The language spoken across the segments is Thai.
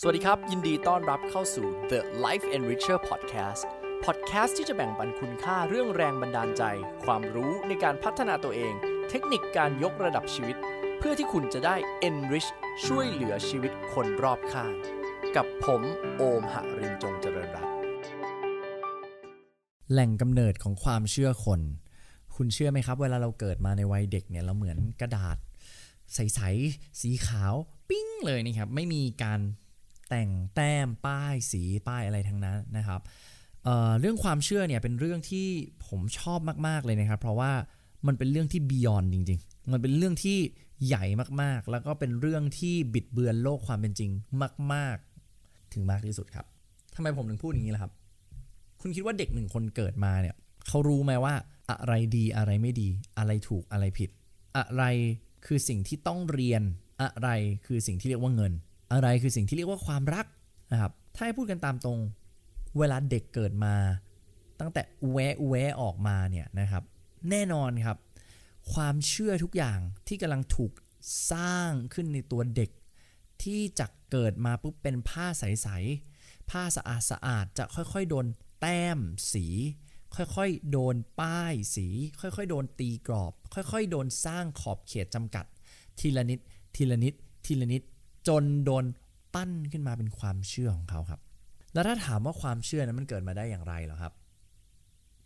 สวัสดีครับ ยินดีต้อนรับเข้าสู่ The Life Enricher Podcast Podcast ที่จะแบ่งปันคุณค่าเรื่องแรงบันดาลใจ ความรู้ในการพัฒนาตัวเอง เทคนิคการยกระดับชีวิต เพื่อที่คุณจะได้ enrich ช่วยเหลือชีวิตคนรอบข้าง กับผมโอมหรินจงเจริญรัตน์แหล่งกำเนิดของความเชื่อคน คุณเชื่อไหมครับ เวลาเราเกิดมาในวัยเด็กเนี่ยเราเหมือนกระดาษ ใสๆสีขาว ปิ้งเลยนี่ครับไม่มีการ แต่งแต้มป้ายสีป้ายอะไรทั้งนั้นนะครับเเรื่องความเชื่อเนี่ยเป็นเรื่องที่ผมชอบมาก ๆ เลยนะครับ เพราะว่ามันเป็นเรื่องที่บียอนจริง ๆ มันเป็นเรื่องที่ใหญ่มากๆ แล้วก็เป็นเรื่องที่บิดเบือนโลกความเป็นจริงมาก ๆ ถึงมากที่สุดครับทำไมผมถึงพูดอย่างนี้ล่ะครับ คุณคิดว่าเด็กหนึ่งคนเกิดมาเนี่ยเขารู้ไหมว่าอะไรดีอะไรไม่ดี อะไรถูกอะไรผิด อะไรคือสิ่งที่ต้องเรียนอะไรคือสิ่งที่เรียกว่าเงิน อะไรคือสิ่งที่เรียกว่าความรักนะครับ ถ้าให้พูดกันตามตรง เวลาเด็กเกิดมา ตั้งแต่แวะแวะออกมาเนี่ยนะครับ แน่นอนครับ ความเชื่อทุกอย่างที่กำลังถูกสร้างขึ้นในตัวเด็ก ที่จะเกิดมาปุ๊บเป็นผ้าใสๆผ้าสะอาดสะอาดจะค่อยๆ โดนแต้มสี ค่อยๆ โดนป้ายสี ค่อยๆ โดนตีกรอบ ค่อยๆ โดนสร้างขอบเขตจำกัด ทีละนิด ทีละนิด ทีละนิด จนโดนปั้นขึ้นมาเป็นความเชื่อของเขาครับ แล้วถ้าถามว่าความเชื่อนั้นมันเกิดมาได้อย่างไรเหรอครับ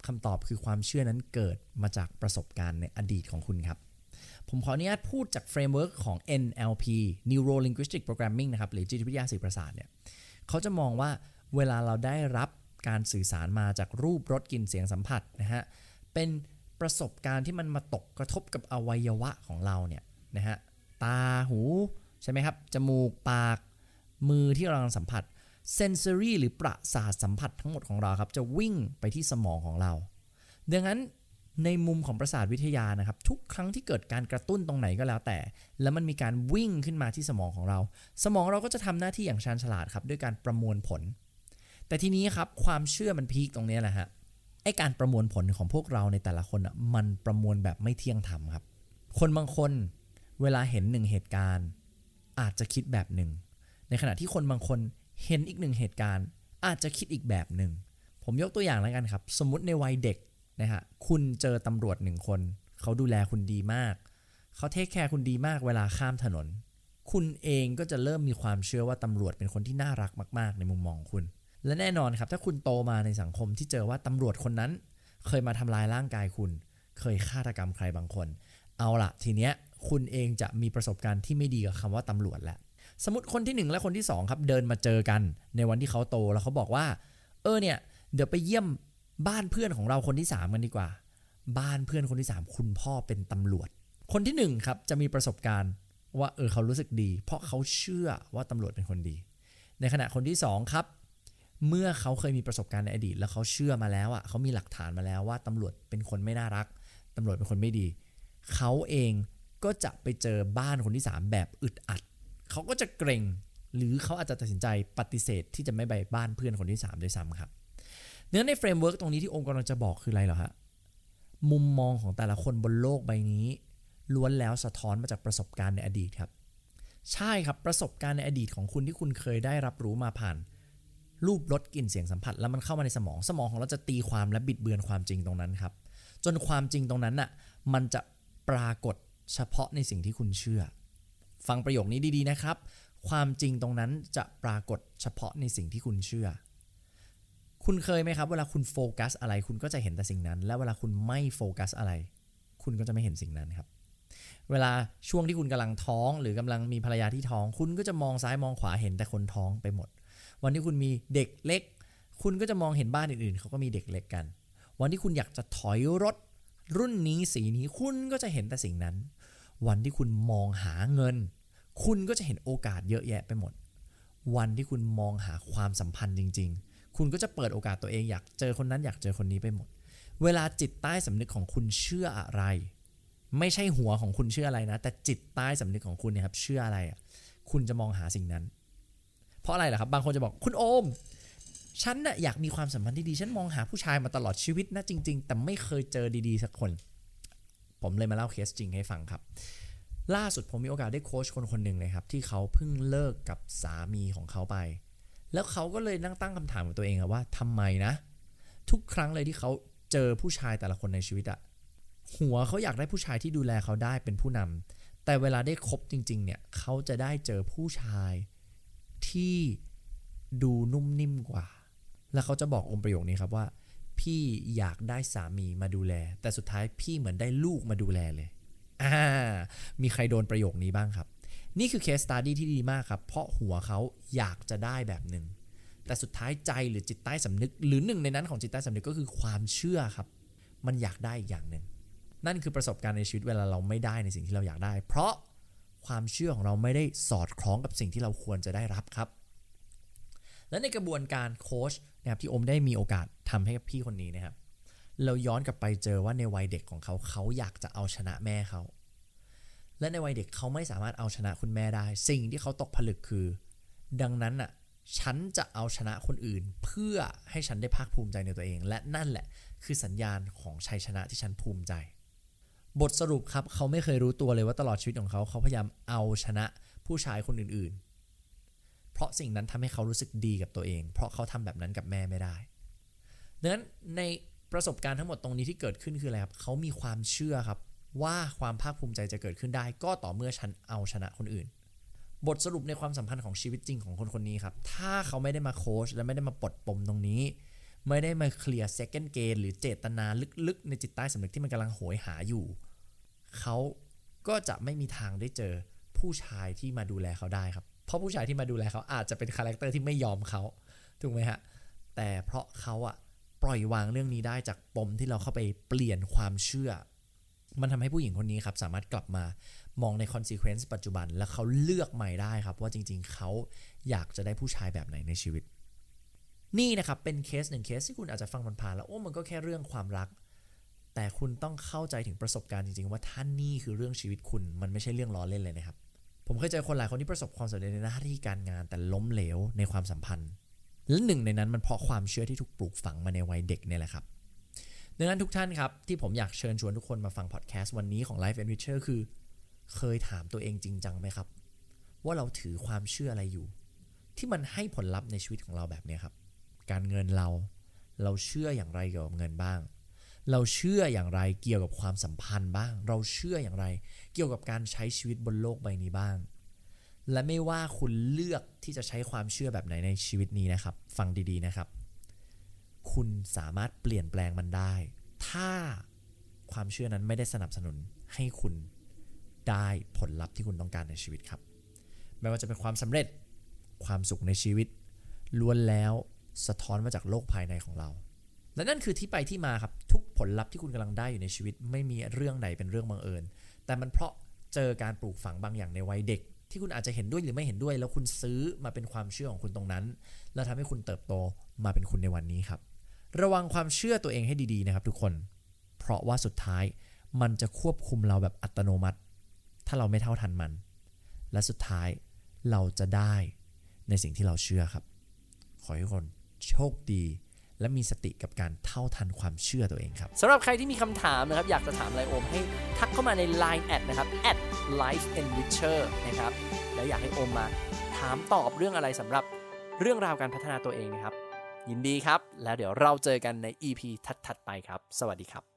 คำตอบคือความเชื่อนั้นเกิดมาจากประสบการณ์ในอดีตของคุณครับ ผมขออนุญาตพูดจาก framework ของ NLP Neuro Linguistic Programming นะครับ หรือจิตวิทยาสื่อประสาทเนี่ยเขาจะมองว่าเวลาเราได้รับการสื่อสารมาจากรูปรสกลิ่นเสียงสัมผัสนะฮะ เป็นประสบการณ์ที่มันมาตกกระทบกับอวัยวะของเราเนี่ยนะฮะ ตา หู ใช่ไหมครับ จมูก ปาก มือที่เราสัมผัสเซนเซอรี่หรือประสาทสัมผัสทั้งหมดของเราครับ จะวิ่งไปที่สมองของเรา ดังนั้นในมุมของประสาทวิทยานะครับ ทุกครั้งที่เกิดการกระตุ้นตรงไหนก็แล้วแต่ แล้วมันมีการวิ่งขึ้นมาที่สมองของเรา สมองเราก็จะทำหน้าที่อย่างชาญฉลาดครับด้วยการประมวลผล แต่ทีนี้ครับความเชื่อมันพีคตรงนี้แหละฮะไอการประมวลผลของพวกเราในแต่ละคนอะมันประมวลแบบไม่เที่ยงธรรมครับ คนบางคนเวลาเห็นหนึ่งเหตุการณ์ อาจจะคิดแบบหนึ่ง ในขณะที่คนบางคนเห็นอีกหนึ่งเหตุการณ์ อาจจะคิดอีกแบบหนึ่ง ผมยกตัวอย่างแล้วกันครับ สมมติในวัยเด็กนะฮะคุณเจอตำรวจหนึ่งคน เขาดูแลคุณดีมาก เขาเทคแคร์คุณดีมากเวลาข้ามถนน คุณเองก็จะเริ่มมีความเชื่อว่าตำรวจเป็นคนที่น่ารักมาก ๆ ในมุมมองคุณ และแน่นอนครับ ถ้าคุณโตมาในสังคมที่เจอว่าตำรวจคนนั้น เคยมาทำลายร่างกายคุณ เคยฆาตกรรมใครบางคน เอาละทีเนี้ย คุณเองจะมีประสบการณ์ที่ไม่ดีกับคำว่าตำรวจแล้วสมมติคนที่ 1 และคนที่2ครับเดินมาเจอกันในวันที่เขาโตแล้วเขาบอกว่า เออเนี่ยเดี๋ยวไปเยี่ยมบ้านเพื่อนของเราคนที่ 3 กันดีกว่า บ้านเพื่อนคนที่ 3 คุณพ่อเป็นตำรวจ คนที่1ครับจะมีประสบการณ์ว่าเออเขารู้สึกดี เพราะเขาเชื่อว่าตำรวจเป็นคนดี ในขณะคนที่2ครับเมื่อเขาเคยมีประสบการณ์ในอดีต แล้วเขาเชื่อมาแล้วอะเขามีหลักฐานมาแล้วว่าตำรวจเป็นคนไม่น่ารักตำรวจเป็นคนไม่ดี เขาเอง ก็จะไปเจอบ้านคนที่ 3 แบบอึดอัด เขาก็จะเกรงหรือเขาอาจจะตัดสินใจปฏิเสธที่จะไม่ไปบ้านเพื่อนคนที่ 3 ด้วยซ้ำครับ เนื้อใน framework ตรงนี้ที่องค์กำลังจะบอกคืออะไรเหรอฮะ มุมมองของแต่ละคนบนโลกใบนี้ ล้วนแล้วสะท้อนมาจากประสบการณ์ในอดีตครับ ใช่ครับประสบการณ์ในอดีตของคุณที่คุณเคยได้รับรู้มาผ่าน รูปรสกลิ่นเสียงสัมผัส แล้วมันเข้ามาในสมองสมองของเราจะตีความและบิดเบือนความจริงตรงนั้นครับ จนความจริงตรงนั้นน่ะมันจะปรากฏ เฉพาะในสิ่งที่คุณเชื่อ ฟังประโยคนี้ดีๆนะครับ ความจริงตรงนั้นจะปรากฏเฉพาะในสิ่งที่คุณเชื่อ คุณเคยไหมครับ เวลาคุณโฟกัสอะไรคุณก็จะเห็นแต่สิ่งนั้น และเวลาคุณไม่โฟกัสอะไร คุณก็จะไม่เห็นสิ่งนั้นครับ เวลาช่วงที่คุณกำลังท้อง หรือกำลังมีภรรยาที่ท้อง คุณก็จะมองซ้ายมองขวาเห็นแต่คนท้องไปหมด วันที่คุณมีเด็กเล็ก คุณก็จะมองเห็นบ้านอื่นๆเขาก็มีเด็กเล็กกัน วันที่คุณอยากจะถอยรถรุ่นนี้สีนี้คุณก็จะเห็นแต่สิ่งนั้น วันที่คุณมองหาเงิน คุณก็จะเห็นโอกาสเยอะแยะไปหมด วันที่คุณมองหาความสัมพันธ์จริง ๆ คุณก็จะเปิดโอกาสตัวเองอยากเจอคนนั้นอยากเจอคนนี้ไปหมด เวลาจิตใต้สำนึกของคุณเชื่ออะไร ไม่ใช่หัวของคุณเชื่ออะไรนะ แต่จิตใต้สำนึกของคุณเนี่ยครับเชื่ออะไรอะคุณจะมองหาสิ่งนั้น เพราะอะไรล่ะครับ บางคนจะบอกคุณโอมฉันน่ะอยากมีความสัมพันธ์ที่ดี ฉันมองหาผู้ชายมาตลอดชีวิตนะจริง ๆ แต่ไม่เคยเจอดีๆ สักคน ผมเลยมาเล่าเคสจริงให้ฟังครับ ล่าสุดผมมีโอกาสได้โค้ชคนคนหนึ่งเลยครับ ที่เขาเพิ่งเลิกกับสามีของเขาไป แล้วเขาก็เลยนั่งตั้งคำถามกับตัวเองว่าทำไมนะ ทุกครั้งเลยที่เขาเจอผู้ชายแต่ละคนในชีวิตอะหัวเขาอยากได้ผู้ชายที่ดูแลเขาได้เป็นผู้นำแต่เวลาได้คบจริง ๆ เนี่ยเขาจะได้เจอผู้ชายที่ดูนุ่มนิ่มกว่า แล้วเขาจะบอกองค์ประโยคนี้ครับว่า พี่อยากได้สามีมาดูแล แต่สุดท้ายพี่เหมือนได้ลูกมาดูแลเลยอ่ามีใครโดนประโยคนี้บ้างครับ นี่คือเคสตัดดี้ที่ดีมากครับ เพราะหัวเขาอยากจะได้แบบหนึ่งแต่สุดท้ายใจหรือจิตใต้สำนึก หรือหนึ่งในนั้นของจิตใต้สำนึกก็คือความเชื่อครับ มันอยากได้อีกอย่างหนึ่งนั่นคือประสบการณ์ในชีวิตเวลาเราไม่ได้ในสิ่งที่เราอยากได้ เพราะความเชื่อของเราไม่ได้สอดคล้องกับสิ่งที่เราควรจะได้รับครับ และในกระบวนการโค้ชนะครับที่อมได้มีโอกาสทำให้กับพี่คนนี้นะครับเราย้อนกลับไปเจอว่าในวัยเด็กของเขาเขาอยากจะเอาชนะแม่เขา และในวัยเด็กเขาไม่สามารถเอาชนะคุณแม่ได้ สิ่งที่เขาตกผลึกคือ ดังนั้นอะฉันจะเอาชนะคนอื่น เพื่อให้ฉันได้ภาคภูมิใจในตัวเอง และนั่นแหละคือสัญญาณของชัยชนะที่ฉันภูมิใจ บทสรุปครับเขาไม่เคยรู้ตัวเลยว่าตลอดชีวิตของเขาเขาพยายามเอาชนะผู้ชายคนอื่นๆ ราะสิ่งนั้นทำให้เขารู้สึกดีกับตัวเอง เพราะเขาทำแบบนั้นกับแม่ไม่ได้ดังนั้นในประสบการณ์ทั้งหมดตรงนี้ที่เกิดขึ้นคืออะไรครับเขามีความเชื่อครับว่าความภาคภูมิใจจะเกิดขึ้นได้ ก็ต่อเมื่อฉันเอาชนะคนอื่น บทสรุปในความสัมพันธ์ของชีวิตจริงของคนคนนี้ครับ ถ้าเขาไม่ได้มาโค้ชและไม่ได้มาปลดปมตรงนี้ ไม่ได้มาเคลียร์ second gain หรือเจตนาลึกๆ ในจิตใต้สำนึกที่มันกำลังโหยหาอยู่ เขาก็จะไม่มีทางได้เจอผู้ชายที่มาดูแลเขาได้ครับ เพราะผู้ชายที่มาดูแลเขาอาจจะเป็น character ที่ไม่ยอมเขาถูกไหมฮะแต่เพราะเขาอะปล่อยวางเรื่องนี้ได้จากปมที่เราเข้าไปเปลี่ยนความเชื่อ มันทำให้ผู้หญิงคนนี้ครับสามารถกลับมามองใน consequence ปัจจุบัน แล้วเขาเลือกใหม่ได้ครับ ว่าจริง ๆ เขาอยากจะได้ผู้ชายแบบไหนในชีวิต นี่นะครับเป็นเคสหนึ่งเคสที่คุณอาจจะฟังมันผ่านแล้วโอ้มันก็แค่เรื่องความรัก แต่คุณต้องเข้าใจถึงประสบการณ์จริง ๆ ว่าท่านนี่คือเรื่องชีวิตคุณ มันไม่ใช่เรื่องล้อเล่นเลยนะครับ ผมเคยเจอคนหลายคนที่ประสบความสำเร็จในหน้าที่การงานแต่ล้มเหลวในความสัมพันธ์ และหนึ่งในนั้นมันเพราะความเชื่อที่ถูกปลูกฝังมาในวัยเด็กเนี่ยแหละครับดังนั้นทุกท่านครับที่ผมอยากเชิญชวนทุกคนมาฟังพอดแคสต์วันนี้ของ Life Enricher คือ เคยถามตัวเองจริงจังไหมครับ ว่าเราถือความเชื่ออะไรอยู่ ที่มันให้ผลลัพธ์ในชีวิตของเราแบบนี้ครับ การเงินเรา เราเชื่ออย่างไรเกี่ยวกับเงินบ้าง เราเชื่ออย่างไรเกี่ยวกับความสัมพันธ์บ้าง เราเชื่ออย่างไร เกี่ยวกับการใช้ชีวิตบนโลกใบนี้บ้าง และไม่ว่าคุณเลือกที่จะใช้ความเชื่อแบบไหนในชีวิตนี้นะครับ ฟังดีๆนะครับ คุณสามารถเปลี่ยนแปลงมันได้ ถ้าความเชื่อนั้นไม่ได้สนับสนุนให้คุณได้ผลลัพธ์ที่คุณต้องการในชีวิตครับ ไม่ว่าจะเป็นความสำเร็จความสุขในชีวิตล้วนแล้วสะท้อนมาจากโลกภายในของเรา และนั่นคือที่ไปที่มาครับทุกผลลัพธ์ที่คุณกำลังได้อยู่ในชีวิต ไม่มีเรื่องไหนเป็นเรื่องบังเอิญ แต่มันเพราะเจอการปลูกฝังบางอย่างในวัยเด็ก ที่คุณอาจจะเห็นด้วยหรือไม่เห็นด้วย แล้วคุณซื้อมาเป็นความเชื่อของคุณตรงนั้น แล้วทำให้คุณเติบโตมาเป็นคุณในวันนี้ครับ ระวังความเชื่อตัวเองให้ดีๆนะครับ ทุกคน เพราะว่าสุดท้ายมันจะควบคุมเราแบบอัตโนมัติ ถ้าเราไม่เท่าทันมัน และสุดท้ายเราจะได้ในสิ่งที่เราเชื่อครับ ขอให้ทุกคนโชคดี และมีสติกับการเท่าทันความเชื่อตัวเองครับสำหรับใครที่มีคำถามนะครับ อยากจะถามไรโอมให้ทักเข้ามาใน Line แอดนะครับ at life enricher นะครับ แล้วอยากให้โอมมาถามตอบเรื่องอะไรสำหรับเรื่องราวการพัฒนาตัวเองนะครับ ยินดีครับ แล้วเดี๋ยวเราเจอกันใน EP ถัดๆไปครับ สวัสดีครับ